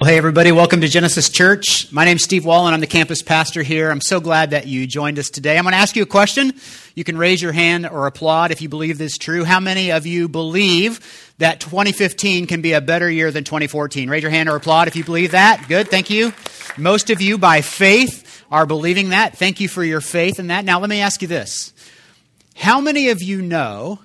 Well, hey, everybody, welcome to Genesis Church. My name's Steve Wallen. I'm the campus pastor here. I'm so glad that you joined us today. I'm going to ask you a question. You can raise your hand or applaud if you believe this is true. How many of you believe that 2015 can be a better year than 2014? Raise your hand or applaud if you believe that. Good, thank you. Most of you, by faith, are believing that. Thank you for your faith in that. Now, let me ask you this How many of you know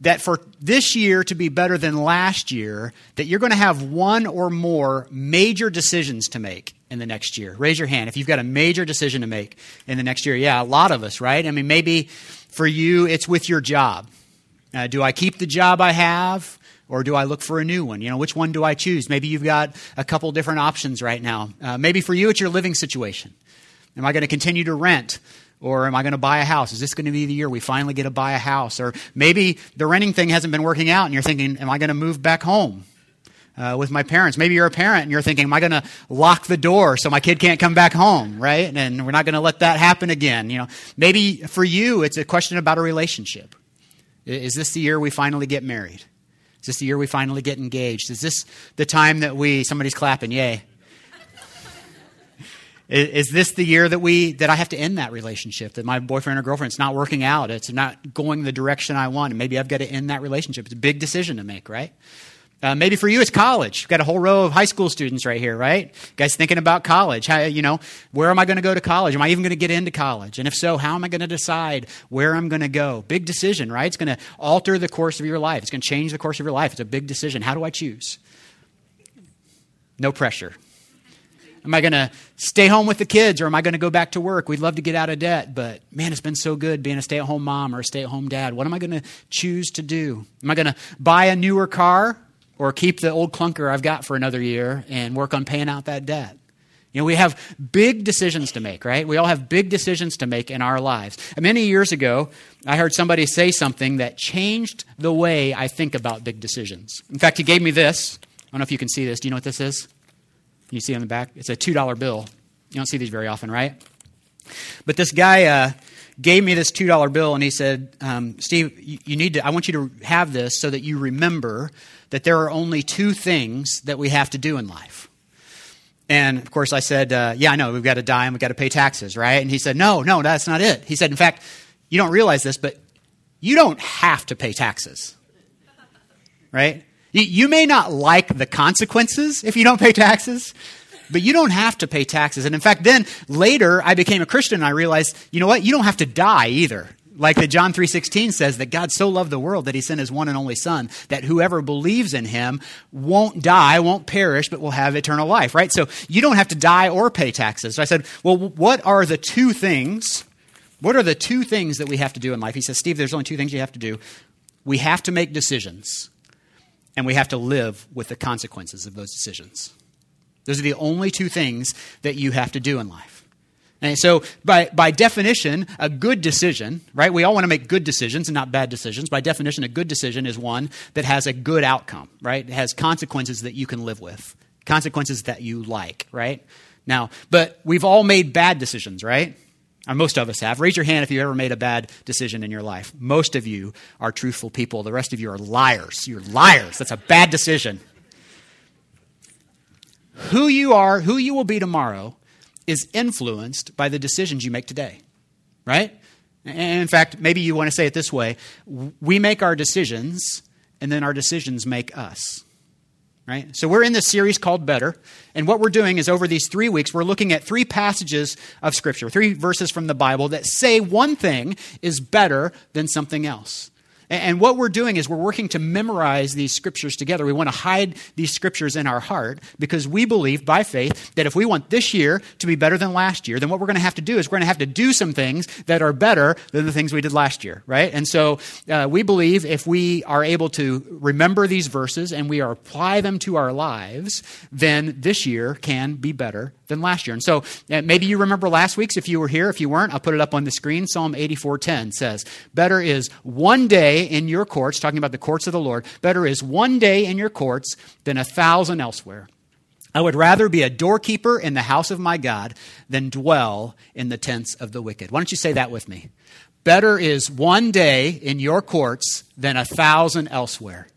that for this year to be better than last year, that you're going to have one or more major decisions to make in the next year. Raise your hand if you've got a major decision to make in the next year. Yeah, a lot of us, right? I mean, maybe for you, it's with your job. Uh, do I keep the job I have? Or do I look for a new one? You know, which one do I choose? Maybe you've got a couple different options right now. Uh, maybe for you, it's your living situation. Am I going to continue to rent? Or am I going to buy a house? Is this going to be the year we finally get to buy a house? Or maybe the renting thing hasn't been working out and you're thinking, am I going to move back home? Uh, with my parents. Maybe you're a parent and you're thinking, am I going to lock the door so my kid can't come back home, right? And we're not going to let that happen again. You know, maybe for you, it's a question about a relationship. Is this the year we finally get married? Is this the year we finally get engaged? Is this the time that we, somebody's clapping, yay. Is, this the year that we that I have to end that relationship? That my boyfriend or girlfriend's not working out? It's not going the direction I want, and maybe I've got to end that relationship. It's a big decision to make, right? Uh, maybe for you, it's college. You've got a whole row of high school students right here, right? You guys thinking about college. How, you know, where am I going to go to college? Am I even going to get into college? And if so, how am I going to decide where I'm going to go? Big decision, right? It's going to alter the course of your life. It's going to change the course of your life. It's a big decision. How do I choose? No pressure. Am I going to stay home with the kids or am I going to go back to work? We'd love to get out of debt, but man, it's been so good being a stay at home mom or a stay at home dad. What am I going to choose to do? Am I going to buy a newer car or keep the old clunker I've got for another year and work on paying out that debt? You know, we have big decisions to make, right? We all have big decisions to make in our lives. Many years ago, I heard somebody say something that changed the way I think about big decisions. In fact, he gave me this. I don't know if you can see this. Do you know what this is? You see on the back? It's a $2 bill. You don't see these very often, right? But this guy uh, gave me this $2 bill and he said, um, Steve, you, you need to, I want you to have this so that you remember that there are only two things that we have to do in life. And of course, I said, uh, Yeah, I know, we've got to die and we've got to pay taxes, right? And he said, No, no, that's not it. He said, In fact, you don't realize this, but you don't have to pay taxes, right? You may not like the consequences if you don't pay taxes, but you don't have to pay taxes. And in fact, then later I became a Christian and I realized, you know what? You don't have to die either. Like the John 3:16 says that God so loved the world that he sent his one and only son that whoever believes in him won't die, won't perish, but will have eternal life, right? So you don't have to die or pay taxes. So I said, "Well, what are the two things? What are the two things that we have to do in life?" He says, "Steve, there's only two things you have to do. We have to make decisions." And we have to live with the consequences of those decisions. Those are the only two things that you have to do in life. And so, by, by definition, a good decision, right? We all want to make good decisions and not bad decisions. By definition, a good decision is one that has a good outcome, right? It has consequences that you can live with, consequences that you like, right? Now, but we've all made bad decisions, right? Or most of us have. Raise your hand if you ever made a bad decision in your life. Most of you are truthful people. The rest of you are liars. You're liars. That's a bad decision. Who you are, who you will be tomorrow, is influenced by the decisions you make today, right? And in fact, maybe you want to say it this way we make our decisions, and then our decisions make us right? So we're in this series called Better, and what we're doing is over these three weeks, we're looking at three passages of Scripture, three verses from the Bible that say one thing is better than something else. And what we're doing is we're working to memorize these scriptures together. We want to hide these scriptures in our heart because we believe by faith that if we want this year to be better than last year, then what we're going to have to do is we're going to have to do some things that are better than the things we did last year, right? And so uh, we believe if we are able to remember these verses and we apply them to our lives, then this year can be better than last year. And so uh, maybe you remember last week's if you were here. If you weren't, I'll put it up on the screen. Psalm 84:10 says, "Better is one day in your courts, talking about the courts of the Lord, better is one day in your courts than a thousand elsewhere." I would rather be a doorkeeper in the house of my God than dwell in the tents of the wicked. Why don't you say that with me? Better is one day in your courts than a thousand elsewhere.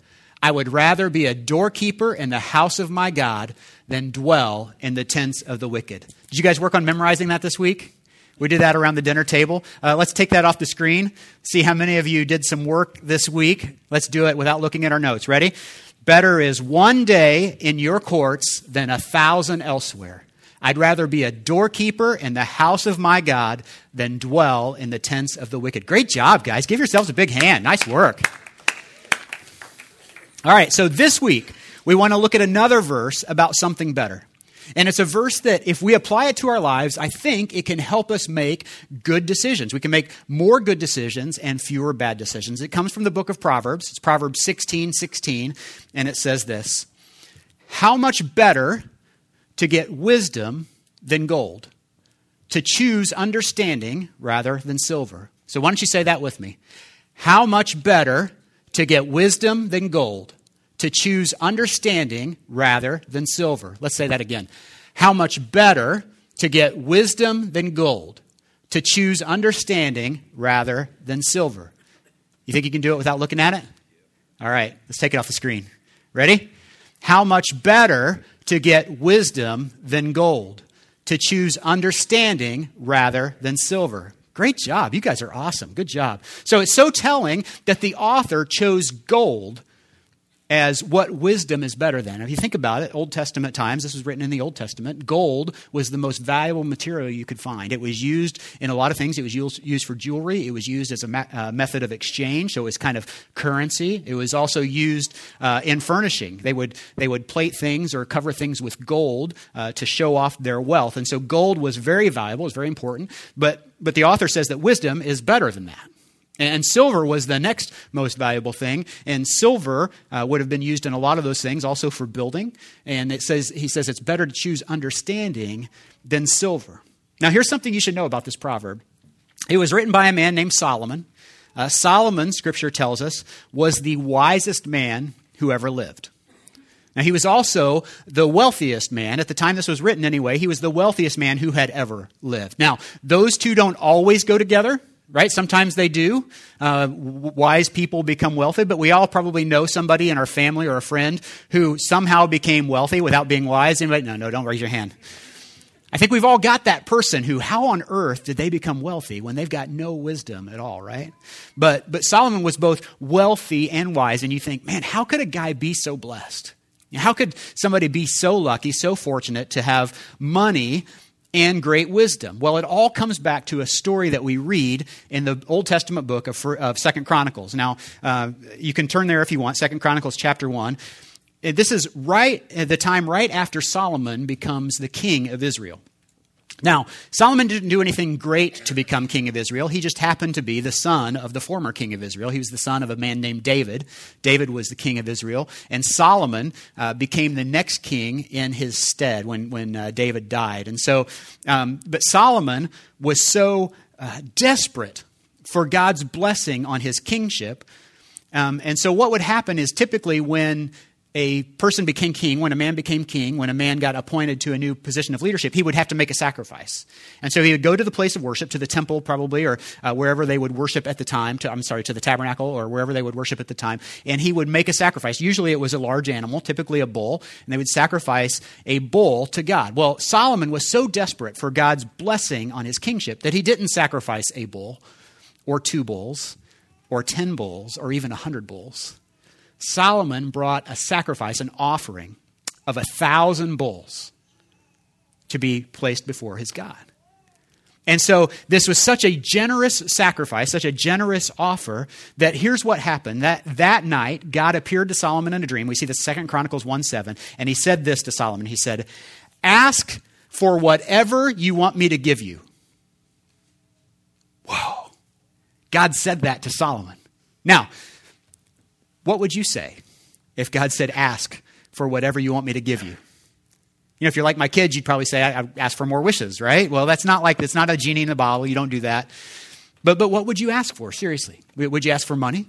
I would rather be a doorkeeper in the house of my God than dwell in the tents of the wicked. Did you guys work on memorizing that this week? We did that around the dinner table. Uh, let's take that off the screen. See how many of you did some work this week. Let's do it without looking at our notes. Ready? Better is one day in your courts than a thousand elsewhere. I'd rather be a doorkeeper in the house of my God than dwell in the tents of the wicked. Great job, guys. Give yourselves a big hand. Nice work. All right, so this week we want to look at another verse about something better. And it's a verse that, if we apply it to our lives, I think it can help us make good decisions. We can make more good decisions and fewer bad decisions. It comes from the book of Proverbs. It's Proverbs 16 16, and it says this How much better to get wisdom than gold, to choose understanding rather than silver. So why don't you say that with me? How much better to get wisdom than gold, to choose understanding rather than silver. Let's say that again. How much better to get wisdom than gold, to choose understanding rather than silver. You think you can do it without looking at it? All right, let's take it off the screen. Ready? How much better to get wisdom than gold, to choose understanding rather than silver. Great job. You guys are awesome. Good job. So it's so telling that the author chose gold as what wisdom is better than. If you think about it, Old Testament times, this was written in the Old Testament, gold was the most valuable material you could find. It was used in a lot of things. It was used, for jewelry, it was used as a uh, method of exchange, so it was kind of currency. It was also used uh, in furnishing. They would, they would plate things or cover things with gold uh, to show off their wealth. And so gold was very valuable, it was very important, but, but the author says that wisdom is better than that. And silver was the next most valuable thing. And silver uh, would have been used in a lot of those things, also for building. And it says, he says it's better to choose understanding than silver. Now, here's something you should know about this proverb it was written by a man named Solomon. Uh, Solomon, scripture tells us, was the wisest man who ever lived. Now, he was also the wealthiest man. At the time this was written, anyway, he was the wealthiest man who had ever lived. Now, those two don't always go together right? Sometimes they do. Uh, wise people become wealthy, but we all probably know somebody in our family or a friend who somehow became wealthy without being wise. Anybody? No, no, don't raise your hand. I think we've all got that person who, how on earth did they become wealthy when they've got no wisdom at all, right? But, but Solomon was both wealthy and wise, and you think, man, how could a guy be so blessed? How could somebody be so lucky, so fortunate to have money and great wisdom? Well, it all comes back to a story that we read in the Old Testament book of, of Second Chronicles. Now, uh, you can turn there if you want, Second Chronicles chapter 1. This is right at the time right after Solomon becomes the king of Israel. Now, Solomon didn't do anything great to become king of Israel. He just happened to be the son of the former king of Israel. He was the son of a man named David. David was the king of Israel. And Solomon uh, became the next king in his stead when, when uh, David died. And so, um, but Solomon was so uh, desperate for God's blessing on his kingship. Um, and so, what would happen is typically when a person became king, when a man became king, when a man got appointed to a new position of leadership, he would have to make a sacrifice. And so he would go to the place of worship, to the temple probably, or uh, wherever they would worship at the time, to, I'm sorry, to the tabernacle or wherever they would worship at the time, and he would make a sacrifice. Usually it was a large animal, typically a bull, and they would sacrifice a bull to God. Well, Solomon was so desperate for God's blessing on his kingship that he didn't sacrifice a bull or two bulls or ten bulls or even a hundred bulls. Solomon brought a sacrifice, an offering of a thousand bulls to be placed before his God. And so this was such a generous sacrifice, such a generous offer, that here's what happened. That, that night, God appeared to Solomon in a dream. We see the Second Chronicles 1 7. And he said this to Solomon. He said, Ask for whatever you want me to give you. Whoa. God said that to Solomon. Now, what would you say if God said, Ask for whatever you want me to give you? You know, if you're like my kids, you'd probably say, I, I ask for more wishes, right? Well, that's not like, it's not a genie in a bottle. You don't do that. But, but what would you ask for, seriously? Would you ask for money?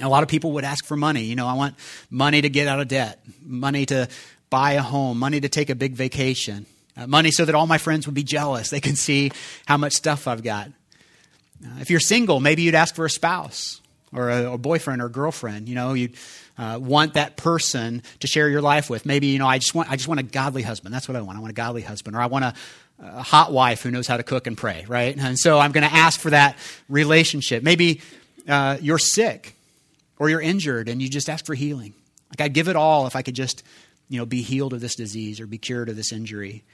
A lot of people would ask for money. You know, I want money to get out of debt, money to buy a home, money to take a big vacation, uh, money so that all my friends would be jealous. They can see how much stuff I've got. Uh, if you're single, maybe you'd ask for a spouse or a, a boyfriend or girlfriend. You know, you uh, want that person to share your life with. Maybe, you know, I just want, I just want a godly husband. That's what I want. I want a godly husband. Or I want a, a hot wife who knows how to cook and pray, right? And so I'm going to ask for that relationship. Maybe uh, you're sick or you're injured and you just ask for healing. Like, I'd give it all if I could just, you know, be healed of this disease or be cured of this injury.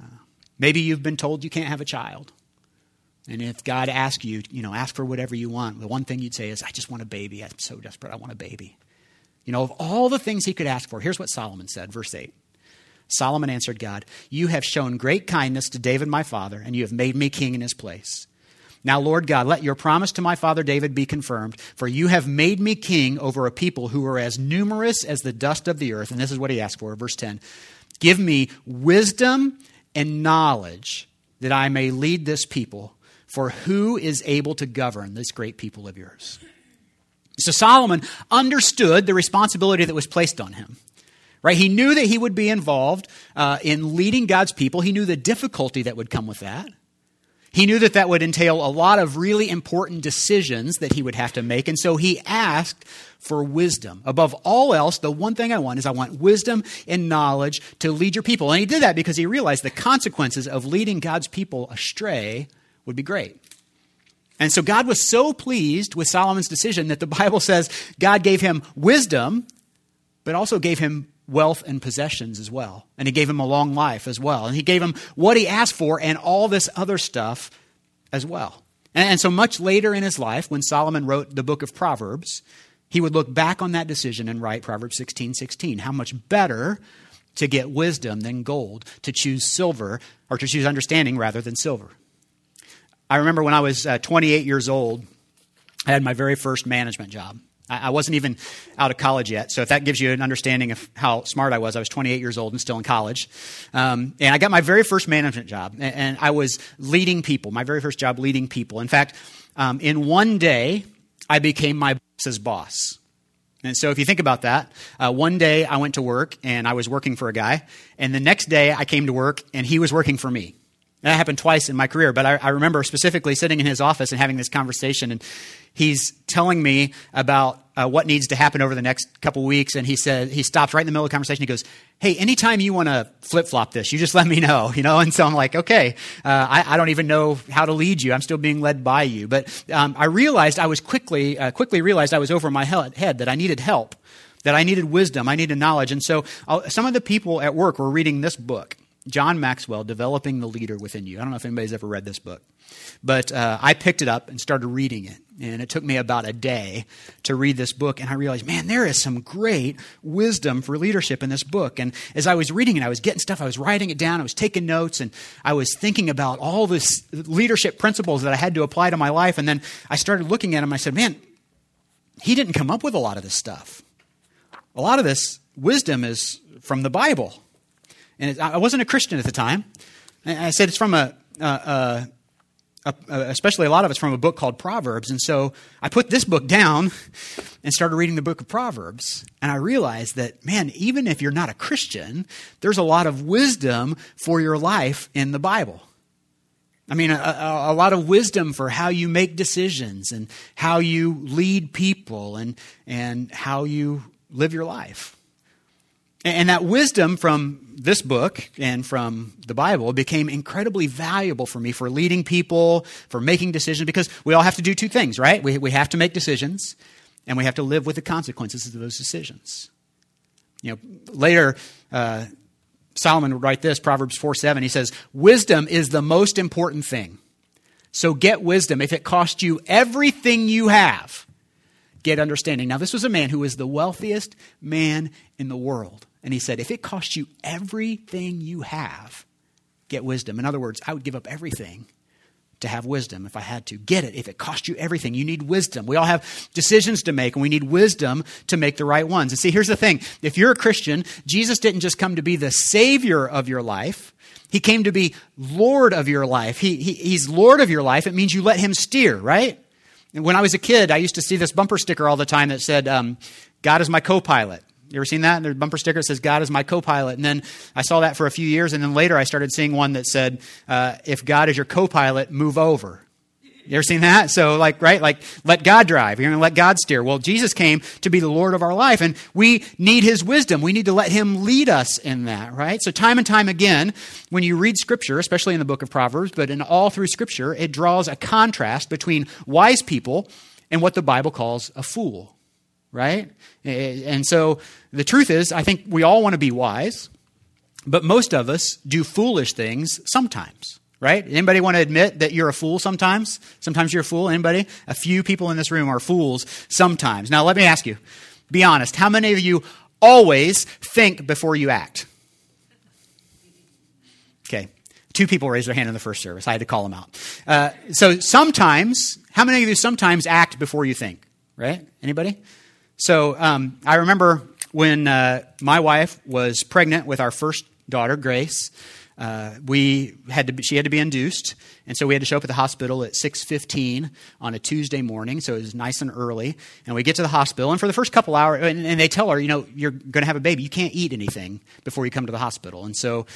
Uh, maybe you've been told you can't have a child. And if God asks you, you know, ask for whatever you want, the one thing you'd say is, I just want a baby. I'm so desperate. I want a baby. You know, of all the things he could ask for, here's what Solomon said, verse 8. Solomon answered God, You have shown great kindness to David my father, and you have made me king in his place. Now, Lord God, let your promise to my father David be confirmed, for you have made me king over a people who are as numerous as the dust of the earth. And this is what he asked for, verse 10. Give me wisdom and knowledge that I may lead this people, for who is able to govern this great people of yours? So Solomon understood the responsibility that was placed on him. Right? He knew that he would be involved uh, in leading God's people. He knew the difficulty that would come with that. He knew that that would entail a lot of really important decisions that he would have to make. And so he asked for wisdom. Above all else, the one thing I want is I want wisdom and knowledge to lead your people. And he did that because he realized the consequences of leading God's people astray would be great. And so God was so pleased with Solomon's decision that the Bible says God gave him wisdom, but also gave him wealth and possessions as well. And he gave him a long life as well. And he gave him what he asked for and all this other stuff as well. And, so much later in his life, when Solomon wrote the book of Proverbs, he would look back on that decision and write Proverbs 16 16. How much better to get wisdom than gold, to choose silver, or to choose understanding rather than silver. I remember when I was uh, 28 years old, I had my very first management job. I, I wasn't even out of college yet, so if that gives you an understanding of how smart I was, I was 28 years old and still in college. Um, and I got my very first management job, and, and, I was leading people, my very first job leading people. In fact, um, in one day, I became my boss's boss. And so, if you think about that, uh, one day I went to work and I was working for a guy, and the next day I came to work and he was working for me. That happened twice in my career, but I, I, remember specifically sitting in his office and having this conversation, and he's telling me about uh, what needs to happen over the next couple weeks. And he said he stops right in the middle of the conversation. He goes, "Hey, anytime you want to flip flop this, you just let me know, you know." And so I'm like, "Okay, uh, I, I, don't even know how to lead you. I'm still being led by you." But um, I realized I was quickly uh, quickly realized I was over my head that I needed help, that I needed wisdom, I needed knowledge, and so uh, some of the people at work were reading this book. John Maxwell, Developing the Leader Within You. I don't know if anybody's ever read this book, but uh, I picked it up and started reading it. And it took me about a day to read this book, and I realized, man, there is some great wisdom for leadership in this book. And as I was reading it, I was getting stuff, I was writing it down, I was taking notes, and I was thinking about all this leadership principles that I had to apply to my life. And then I started looking at them, I said, man, he didn't come up with a lot of this stuff. A lot of this wisdom is from the Bible. And I wasn't a Christian at the time. I said it's from a, a, a, especially a lot of it's from a book called Proverbs. And so I put this book down and started reading the book of Proverbs. And I realized that, man, even if you're not a Christian, there's a lot of wisdom for your life in the Bible. I mean, a, a, a, lot of wisdom for how you make decisions and how you lead people and, and how you live your life. And that wisdom from this book and from the Bible became incredibly valuable for me for leading people, for making decisions, because we all have to do two things, right? We, we have to make decisions, and we have to live with the consequences of those decisions. You know, later, uh, Solomon would write this, Proverbs 4 7. He says, Wisdom is the most important thing. So get wisdom. If it costs you everything you have, get understanding. Now, this was a man who was the wealthiest man in the world. And he said, if it costs you everything you have, get wisdom. In other words, I would give up everything to have wisdom if I had to. Get it if it costs you everything. You need wisdom. We all have decisions to make, and we need wisdom to make the right ones. And see, here's the thing if you're a Christian, Jesus didn't just come to be the Savior of your life. He came to be Lord of your life. He, he, he's Lord of your life. It means you let him steer, right? And when I was a kid, I used to see this bumper sticker all the time that said, um, God is my co pilot. You ever seen that? There's a bumper sticker that says, God is my co pilot. And then I saw that for a few years. And then later I started seeing one that said, uh, if God is your co pilot, move over. You ever seen that? So, like, right? Like, let God drive. You're going to let God steer. Well, Jesus came to be the Lord of our life, and we need His wisdom. We need to let Him lead us in that, right? So, time and time again, when you read Scripture, especially in the book of Proverbs, but in all through Scripture, it draws a contrast between wise people and what the Bible calls a fool, right? And so, the truth is, I think we all want to be wise, but most of us do foolish things sometimes right? Anybody want to admit that you're a fool sometimes? Sometimes you're a fool. Anybody? A few people in this room are fools sometimes. Now, let me ask you be honest. How many of you always think before you act? Okay. Two people raised their hand in the first service. I had to call them out. Uh, so sometimes, how many of you sometimes act before you think? Right? Anybody? So um, I remember when uh, my wife was pregnant with our first daughter, Grace uh, we had to be, she had to be induced and so we had to show up at the hospital at 6.15 on a tuesday morning so it was nice and early and we get to the hospital and for the first couple hours and, and they tell her you know you're going to have a baby. You can't eat anything before you come to the hospital. And so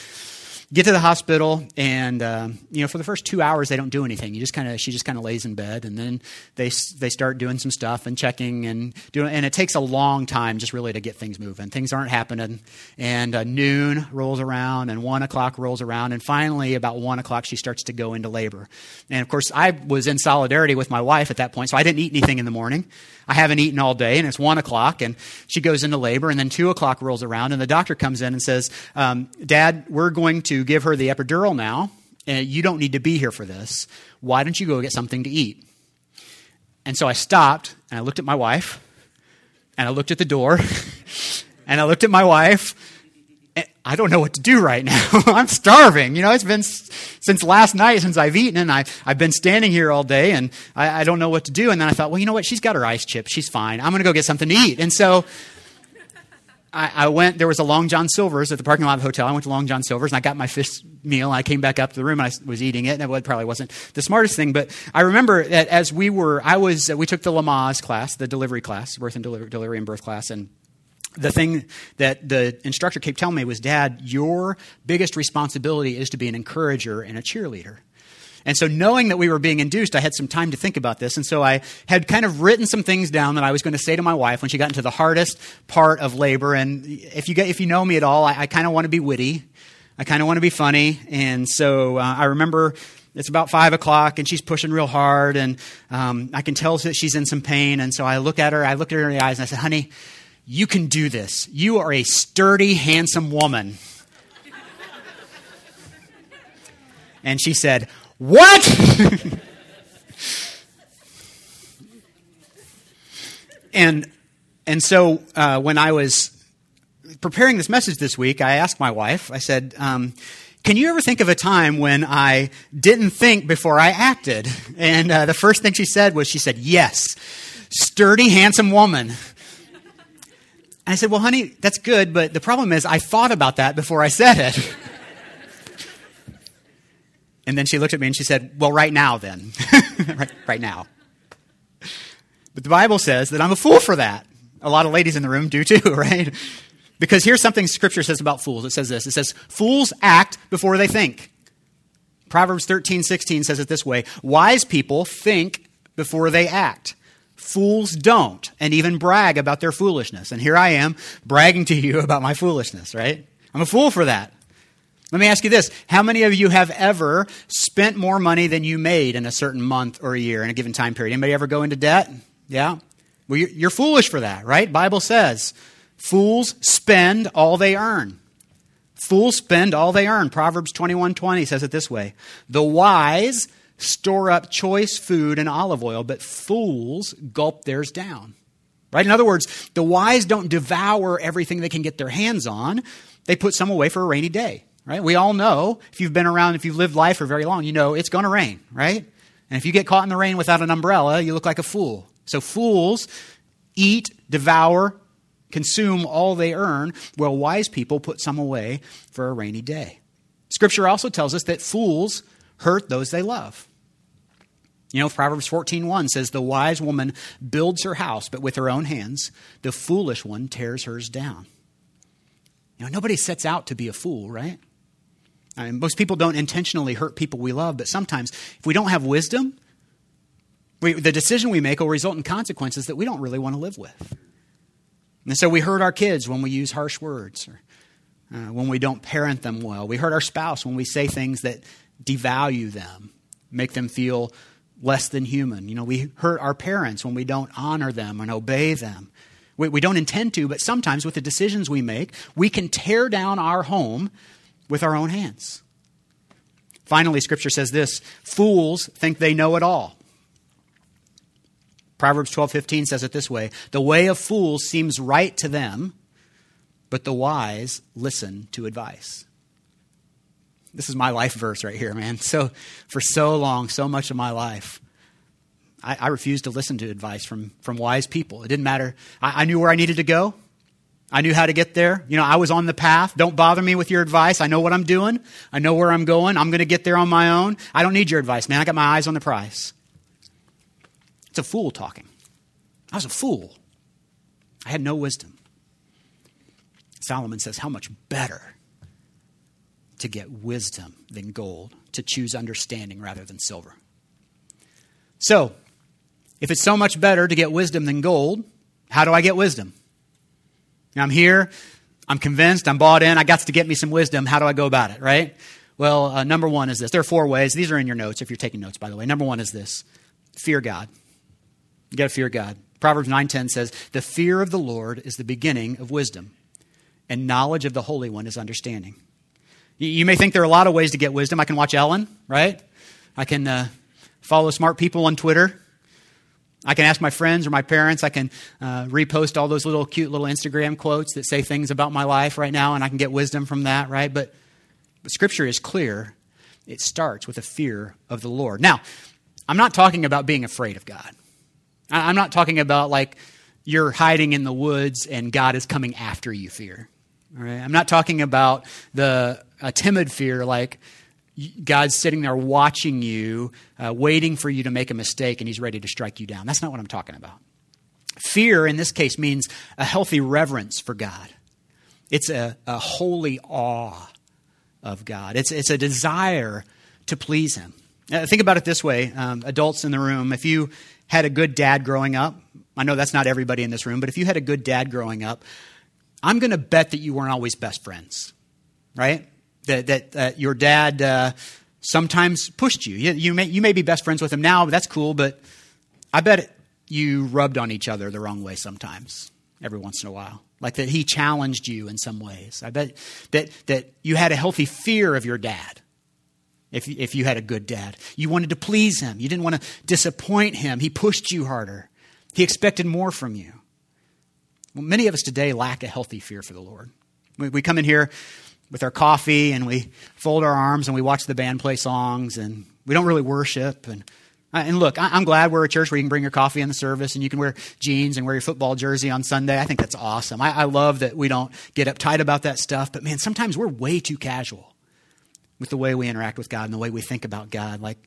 get to the hospital and um, you know for the first two hours they don't do anything. You just kind of she just kind of lays in bed and then they they start doing some stuff and checking and doing and it takes a long time just really to get things moving. Things aren't happening. And uh, noon rolls around and one o'clock rolls around and finally about one o'clock she starts to go into labor. And of course i was in solidarity with my wife at that point so i didn't eat anything in the morning I haven't eaten all day, and it's one o'clock, and she goes into labor, and then two o'clock rolls around, and the doctor comes in and says, um, Dad, we're going to give her the epidural now, and you don't need to be here for this. Why don't you go get something to eat? And so I stopped, and I looked at my wife, and I looked at the door, and I looked at my wife, I don't know what to do right now. I'm starving. You know, it's been since last night since I've eaten, and I, I've been standing here all day, and I, I don't know what to do. And then I thought, well, you know what? She's got her ice chips. She's fine. I'm going to go get something to eat. And so I, I, went, there was a Long John Silver's at the parking lot of the hotel. I went to Long John Silver's, and I got my fish meal. And I came back up to the room, and I was eating it. And it probably wasn't the smartest thing, but I remember that as we were, I was, we took the Lamaze class, the delivery class, birth and delivery, delivery and birth class, and the thing that the instructor kept telling me was, Dad, your biggest responsibility is to be an encourager and a cheerleader. And so, knowing that we were being induced, I had some time to think about this. And so, I had kind of written some things down that I was going to say to my wife when she got into the hardest part of labor. And if you, get, if you know me at all, I, I kind of want to be witty. I kind of want to be funny. And so, uh, I remember it's about five o'clock and she's pushing real hard. And um, I can tell that she's in some pain. And so, I look at her, I looked at her in the eyes, and I said, Honey, you can do this. You are a sturdy, handsome woman. And she said, What? and, and so uh, when I was preparing this message this week, I asked my wife, I said, um, can you ever think of a time when I didn't think before I acted? And uh, the first thing she said was, she said, Yes, sturdy, handsome woman. I said, Well, honey, that's good, but the problem is I thought about that before I said it. and then she looked at me and she said, Well, right now then. right, right now. But the Bible says that I'm a fool for that. A lot of ladies in the room do too, right? Because here's something Scripture says about fools. It says this it says, Fools act before they think. Proverbs 13, 16 says it this way Wise people think before they act. Fools don't, and even brag about their foolishness. And here I am bragging to you about my foolishness, right? I'm a fool for that. Let me ask you this How many of you have ever spent more money than you made in a certain month or a year in a given time period? Anybody ever go into debt? Yeah? Well, you're foolish for that, right? Bible says fools spend all they earn. Fools spend all they earn. Proverbs 21:20 says it this way. The wise store up choice food and olive oil, but fools gulp theirs down. Right? In other words, the wise don't devour everything they can get their hands on. They put some away for a rainy day. Right? We all know, if you've been around, if you've lived life for very long, you know it's going to rain, right? And if you get caught in the rain without an umbrella, you look like a fool. So fools eat, devour, consume all they earn, while wise people put some away for a rainy day. Scripture also tells us that fools hurt those they love. You know, Proverbs 14:1 says the wise woman builds her house but with her own hands, the foolish one tears hers down. You know, nobody sets out to be a fool, right? I mean, most people don't intentionally hurt people we love, but sometimes if we don't have wisdom, We, the decision we make will result in consequences that we don't really want to live with. And so we hurt our kids when we use harsh words or uh, when we don't parent them well. We hurt our spouse when we say things that devalue them, make them feel less than human. You know, we hurt our parents when we don't honor them and obey them. We, we don't intend to, but sometimes with the decisions we make, we can tear down our home with our own hands. Finally, Scripture says this fools think they know it all. Proverbs 12:15 says it this way, "The way of fools seems right to them, but the wise listen to advice." This is my life verse right here, man. So for so long, so much of my life, I, I refused to listen to advice from, from wise people. It didn't matter. I, I knew where I needed to go. I knew how to get there. You know, I was on the path. Don't bother me with your advice. I know what I'm doing. I know where I'm going. I'm going to get there on my own. I don't need your advice, man. I got my eyes on the prize. It's a fool talking. I was a fool. I had no wisdom. Solomon says, How much better to get wisdom than gold, to choose understanding rather than silver. So, if it's so much better to get wisdom than gold, how do I get wisdom? I'm here, I'm convinced, I'm bought in, I got to get me some wisdom. How do I go about it, right? Well, uh, number one is this. There are four ways. These are in your notes if you're taking notes, by the way. Number one is this fear God. You got to fear God. Proverbs 9:10 says, "The fear of the Lord is the beginning of wisdom, and knowledge of the Holy One is understanding." You may think there are a lot of ways to get wisdom. I can watch Ellen, right? I can uh, follow smart people on Twitter. I can ask my friends or my parents. I can uh, repost all those little cute little Instagram quotes that say things about my life right now, and I can get wisdom from that, right? But, but Scripture is clear. It starts with a fear of the Lord. Now, I'm not talking about being afraid of God. I'm not talking about like you're hiding in the woods and God is coming after you fear. Right? I'm not talking about the a timid fear like God's sitting there watching you, uh, waiting for you to make a mistake, and He's ready to strike you down. That's not what I'm talking about. Fear, in this case, means a healthy reverence for God. It's a, a holy awe of God. It's, it's a desire to please Him. Uh, think about it this way, um, adults in the room. If you had a good dad growing up, I know that's not everybody in this room, but if you had a good dad growing up, I'm going to bet that you weren't always best friends, right? That, that uh, your dad uh, sometimes pushed you. You, you, may, you may be best friends with him now, but that's cool, but I bet you rubbed on each other the wrong way sometimes, every once in a while. Like that he challenged you in some ways. I bet that, that you had a healthy fear of your dad if, if you had a good dad. You wanted to please him, you didn't want to disappoint him. He pushed you harder, he expected more from you. Well, many of us today lack a healthy fear for the Lord. We, we come in here with our coffee and we fold our arms and we watch the band play songs and we don't really worship. And, uh, and look, I'm glad we're a church where you can bring your coffee in the service and you can wear jeans and wear your football jersey on Sunday. I think that's awesome. I, I love that we don't get uptight about that stuff. But man, sometimes we're way too casual with the way we interact with God and the way we think about God. Like,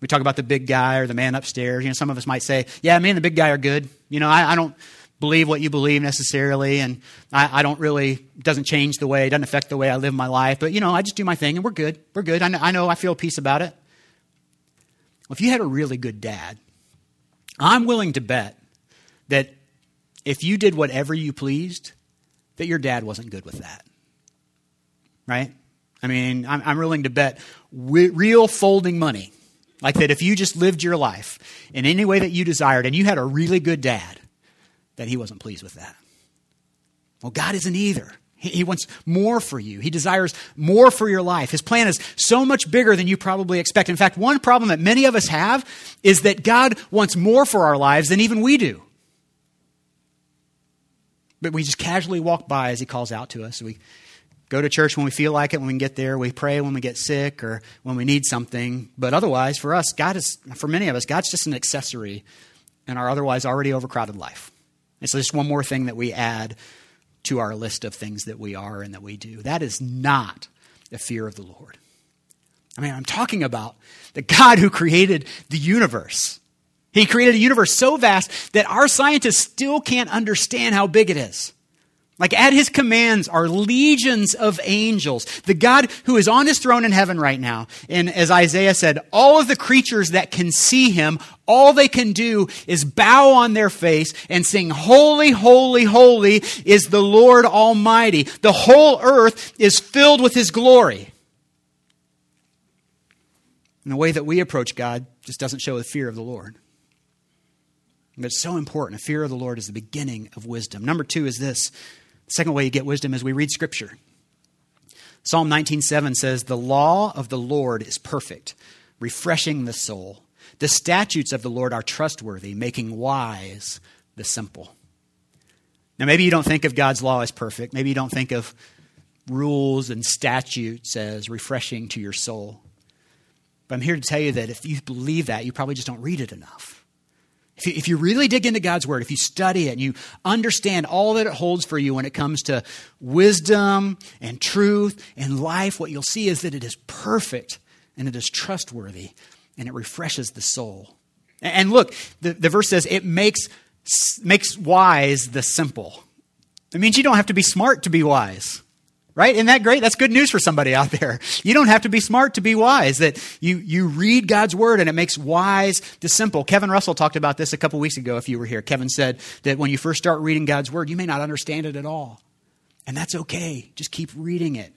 we talk about the big guy or the man upstairs. You know, some of us might say, yeah, me and the big guy are good. You know, I, I don't believe what you believe necessarily, and I, I, don't really, doesn't change the way, doesn't affect the way I live my life, but you know, I just do my thing and we're good. We're good. I know, I, know, I feel peace about it. Well, if you had a really good dad, I'm willing to bet that if you did whatever you pleased, that your dad wasn't good with that. Right? I mean, I'm, I'm willing to bet real folding money. Like that if you just lived your life in any way that you desired and you had a really good dad, that he wasn't pleased with that. Well, God isn't either. He, wants more for you. He desires more for your life. His plan is so much bigger than you probably expect. In fact, one problem that many of us have is that God wants more for our lives than even we do. But we just casually walk by as He calls out to us. We go to church when we feel like it, when we get there. We pray when we get sick or when we need something. But otherwise, for us, God is, for many of us, God's just an accessory in our otherwise already overcrowded life. It's just one more thing that we add to our list of things that we are and that we do. That is not the fear of the Lord. I mean, I'm talking about the God who created the universe. He created a universe so vast that our scientists still can't understand how big it is. Like at his commands are legions of angels. The God who is on his throne in heaven right now. And as Isaiah said, all of the creatures that can see him all they can do is bow on their face and sing, Holy, holy, holy is the Lord Almighty. The whole earth is filled with His glory. And the way that we approach God just doesn't show the fear of the Lord. But it's so important. A fear of the Lord is the beginning of wisdom. Number two is this. The second way you get wisdom is we read Scripture. Psalm 19:7 says, "The law of the Lord is perfect, refreshing the soul. The statutes of the Lord are trustworthy, making wise the simple." Now maybe you don't think of God's law as perfect. Maybe you don't think of rules and statutes as refreshing to your soul. But I'm here to tell you that if you believe that, you probably just don't read it enough. If you, really dig into God's Word, if you study it and you understand all that it holds for you when it comes to wisdom and truth and life, what you'll see is that it is perfect and it is trustworthy and it refreshes the soul. And look, the, the verse says it makes, makes wise the simple. It means you don't have to be smart to be wise right? Isn't that great? That's good news for somebody out there. You don't have to be smart to be wise, that you, you read God's word and it makes wise the simple. Kevin Russell talked about this a couple weeks ago if you were here. Kevin said that when you first start reading God's word, you may not understand it at all. And that's okay. Just keep reading it.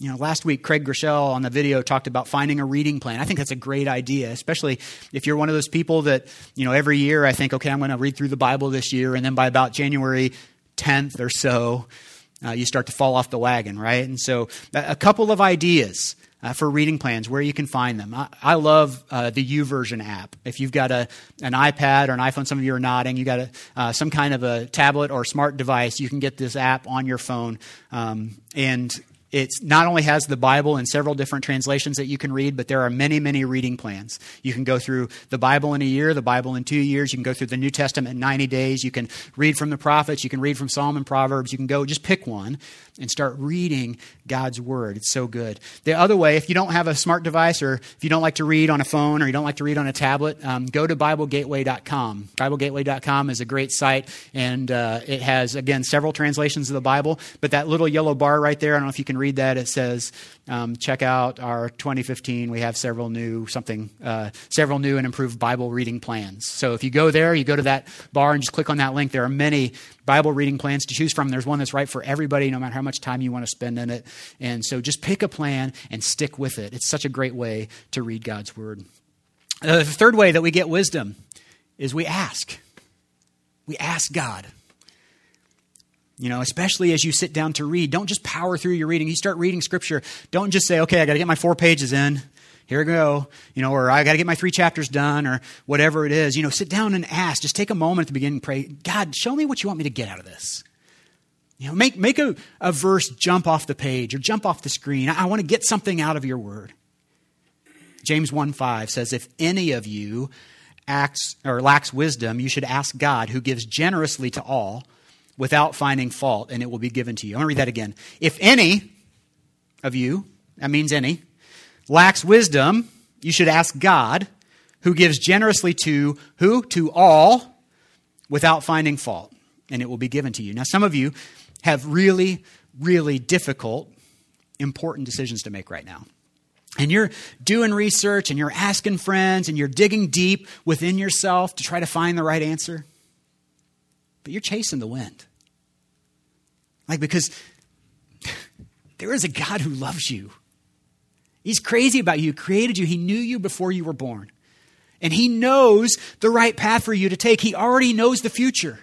You know, last week, Craig Groeschel on the video talked about finding a reading plan. I think that's a great idea, especially if you're one of those people that, you know, every year I think, okay, I'm going to read through the Bible this year. And then by about January 10th or so, uh, you start to fall off the wagon, right? And so, a couple of ideas uh, for reading plans, where you can find them. I, I love uh, the YouVersion app. If you've got a, an iPad or an iPhone, some of you are nodding, you got a, uh, some kind of a tablet or smart device, you can get this app on your phone. Um, and it not only has the Bible in several different translations that you can read, but there are many, many reading plans. You can go through the Bible in a year, the Bible in two years. You can go through the New Testament in 90 days. You can read from the prophets. You can read from Psalm and Proverbs. You can go just pick one and start reading God's Word. It's so good. The other way, if you don't have a smart device or if you don't like to read on a phone or you don't like to read on a tablet, um, go to BibleGateway.com. BibleGateway.com is a great site, and uh, it has, again, several translations of the Bible. But that little yellow bar right there, I don't know if you can read that, it says, um, check out our 2015. We have several new, something, uh, several new and improved Bible reading plans. So if you go there, you go to that bar and just click on that link. There are many Bible reading plans to choose from. There's one that's right for everybody, no matter how much time you want to spend in it. And so just pick a plan and stick with it. It's such a great way to read God's Word. Uh, the third way that we get wisdom is we ask. We ask God. You know, especially as you sit down to read, don't just power through your reading. You start reading Scripture, don't just say, okay, I got to get my four pages in here we go, you know, or I got to get my three chapters done, or whatever it is. You know, sit down and ask. Just take a moment at the beginning and pray, God, show me what you want me to get out of this. You know, make, make a, a verse jump off the page or jump off the screen. I, I want to get something out of your word. James 1 5 says, If any of you acts or lacks wisdom, you should ask God, who gives generously to all without finding fault, and it will be given to you. I'm going to read that again. If any of you, that means any, lacks wisdom, you should ask God, who gives generously to who? To all without finding fault, and it will be given to you. Now, some of you have really, really difficult, important decisions to make right now. And you're doing research and you're asking friends and you're digging deep within yourself to try to find the right answer. But you're chasing the wind. Like, because there is a God who loves you. He's crazy about you. Created you. He knew you before you were born. And He knows the right path for you to take. He already knows the future.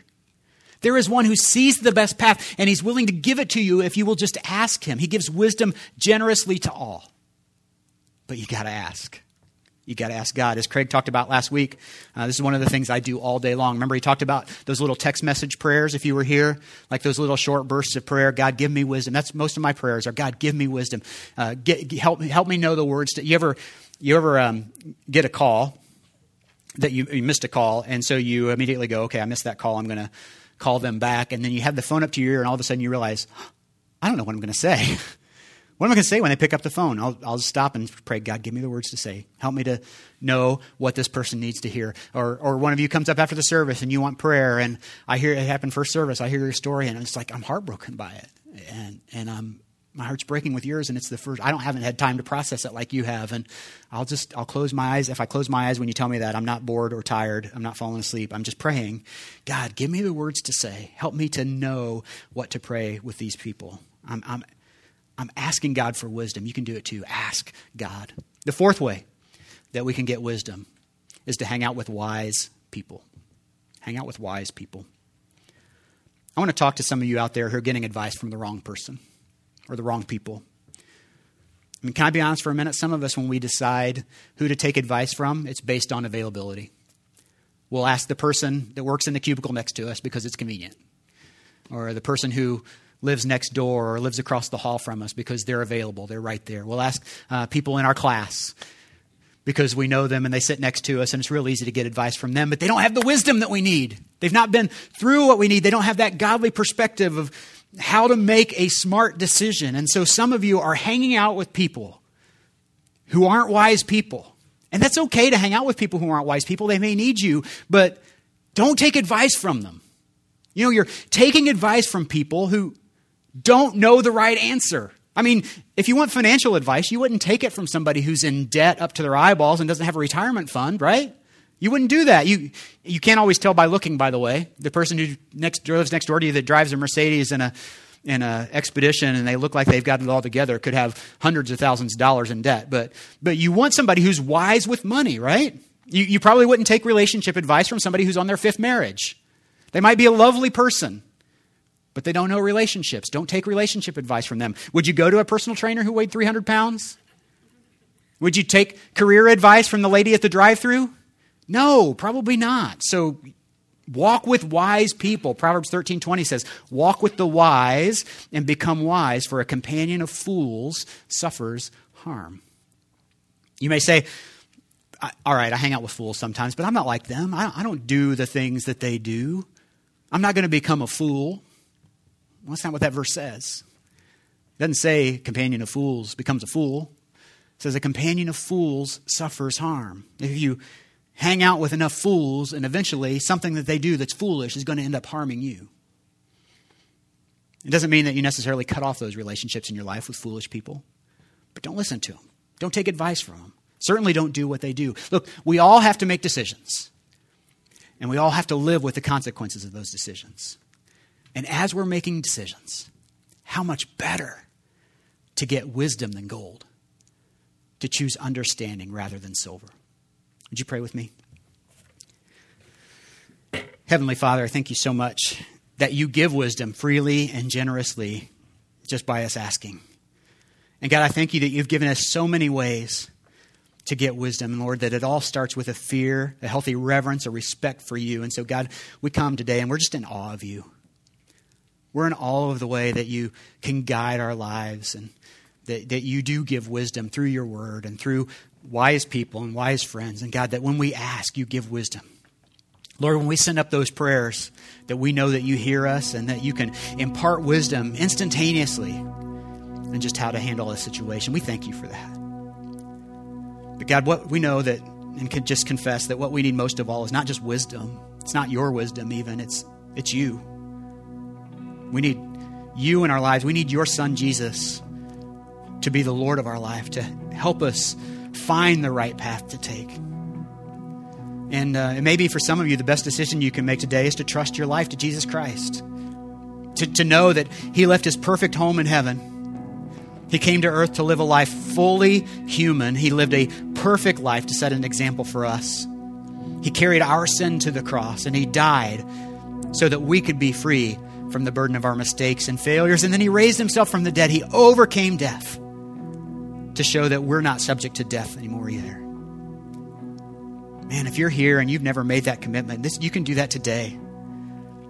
There is one who sees the best path, and He's willing to give it to you if you will just ask Him. He gives wisdom generously to all. But you got to ask you got to ask God. As Craig talked about last week, uh, this is one of the things I do all day long. Remember, he talked about those little text message prayers if you were here, like those little short bursts of prayer. God, give me wisdom. That's most of my prayers are God, give me wisdom. Uh, get, help, help me know the words. To, you ever, you ever um, get a call that you, you missed a call, and so you immediately go, okay, I missed that call. I'm going to call them back. And then you have the phone up to your ear, and all of a sudden you realize, I don't know what I'm going to say. What am I going to say when they pick up the phone? I'll, I'll stop and pray, God, give me the words to say. Help me to know what this person needs to hear. Or, or one of you comes up after the service and you want prayer, and I hear it happen first service. I hear your story, and it's like I'm heartbroken by it. And, and I'm my heart's breaking with yours and it's the first i don't haven't had time to process it like you have and i'll just i'll close my eyes if i close my eyes when you tell me that i'm not bored or tired i'm not falling asleep i'm just praying god give me the words to say help me to know what to pray with these people i'm i'm i'm asking god for wisdom you can do it too ask god the fourth way that we can get wisdom is to hang out with wise people hang out with wise people I want to talk to some of you out there who are getting advice from the wrong person or the wrong people. I mean, can I be honest for a minute? Some of us, when we decide who to take advice from, it's based on availability. We'll ask the person that works in the cubicle next to us because it's convenient, or the person who lives next door or lives across the hall from us because they're available. They're right there. We'll ask uh, people in our class because we know them and they sit next to us and it's real easy to get advice from them, but they don't have the wisdom that we need. They've not been through what we need. They don't have that godly perspective of how to make a smart decision. And so some of you are hanging out with people who aren't wise people. And that's okay to hang out with people who aren't wise people. They may need you, but don't take advice from them. You know, you're taking advice from people who don't know the right answer. I mean, if you want financial advice, you wouldn't take it from somebody who's in debt up to their eyeballs and doesn't have a retirement fund, right? You wouldn't do that. You, you can't always tell by looking, by the way. The person who next, lives next door to you that drives a Mercedes in a in an expedition and they look like they've got it all together could have hundreds of thousands of dollars in debt. But, but you want somebody who's wise with money, right? You, you probably wouldn't take relationship advice from somebody who's on their fifth marriage. They might be a lovely person, but they don't know relationships. Don't take relationship advice from them. Would you go to a personal trainer who weighed 300 pounds? Would you take career advice from the lady at the drive through? No, probably not. So walk with wise people. Proverbs 13:20 says, "Walk with the wise and become wise, for a companion of fools suffers harm." You may say, all right, I hang out with fools sometimes, but I'm not like them. I don't do the things that they do. I'm not going to become a fool. Well, that's not what that verse says. It doesn't say companion of fools becomes a fool. It says a companion of fools suffers harm. If you hang out with enough fools, and eventually something that they do that's foolish is going to end up harming you. It doesn't mean that you necessarily cut off those relationships in your life with foolish people, but don't listen to them. Don't take advice from them. Certainly don't do what they do. Look, we all have to make decisions, and we all have to live with the consequences of those decisions. And as we're making decisions, how much better to get wisdom than gold, to choose understanding rather than silver. Would you pray with me? Heavenly Father, I thank you so much that you give wisdom freely and generously just by us asking. And God, I thank you that you've given us so many ways to get wisdom. Lord, that it all starts with a fear, a healthy reverence, a respect for you. And so, God, we come today and we're just in awe of you. We're in awe of the way that you can guide our lives and that, that you do give wisdom through your word and through wise people and wise friends. And God, that when we ask, you give wisdom. Lord, when we send up those prayers, that we know that you hear us and that you can impart wisdom instantaneously and just how to handle a situation. We thank you for that. But God, what we know that and can just confess that what we need most of all is not just wisdom. It's not your wisdom even. It's it's you. We need you in our lives. We need your son, Jesus, to be the Lord of our life, to help us find the right path to take. And uh, it may be for some of you the best decision you can make today is to trust your life to Jesus Christ. To, to know that He left His perfect home in heaven. He came to earth to live a life fully human. He lived a perfect life to set an example for us. He carried our sin to the cross and He died so that we could be free from the burden of our mistakes and failures. And then he raised himself from the dead. He overcame death to show that we're not subject to death anymore either. Man, if you're here and you've never made that commitment, this, you can do that today.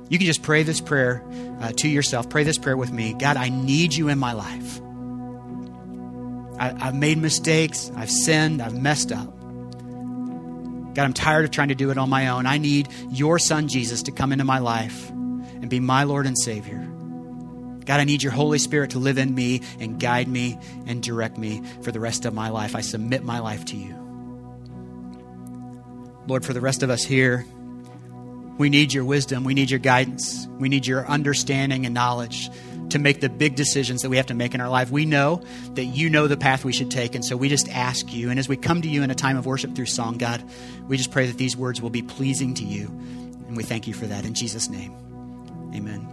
You can just pray this prayer uh, to yourself. Pray this prayer with me God, I need you in my life. I, I've made mistakes. I've sinned. I've messed up. God, I'm tired of trying to do it on my own. I need your son, Jesus, to come into my life and be my Lord and Savior. God, I need your Holy Spirit to live in me and guide me and direct me for the rest of my life. I submit my life to you. Lord, for the rest of us here, we need your wisdom. We need your guidance. We need your understanding and knowledge to make the big decisions that we have to make in our life. We know that you know the path we should take, and so we just ask you. And as we come to you in a time of worship through song, God, we just pray that these words will be pleasing to you. And we thank you for that in Jesus' name. Amen.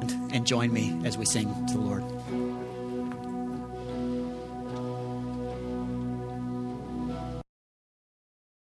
And, and join me as we sing to the Lord.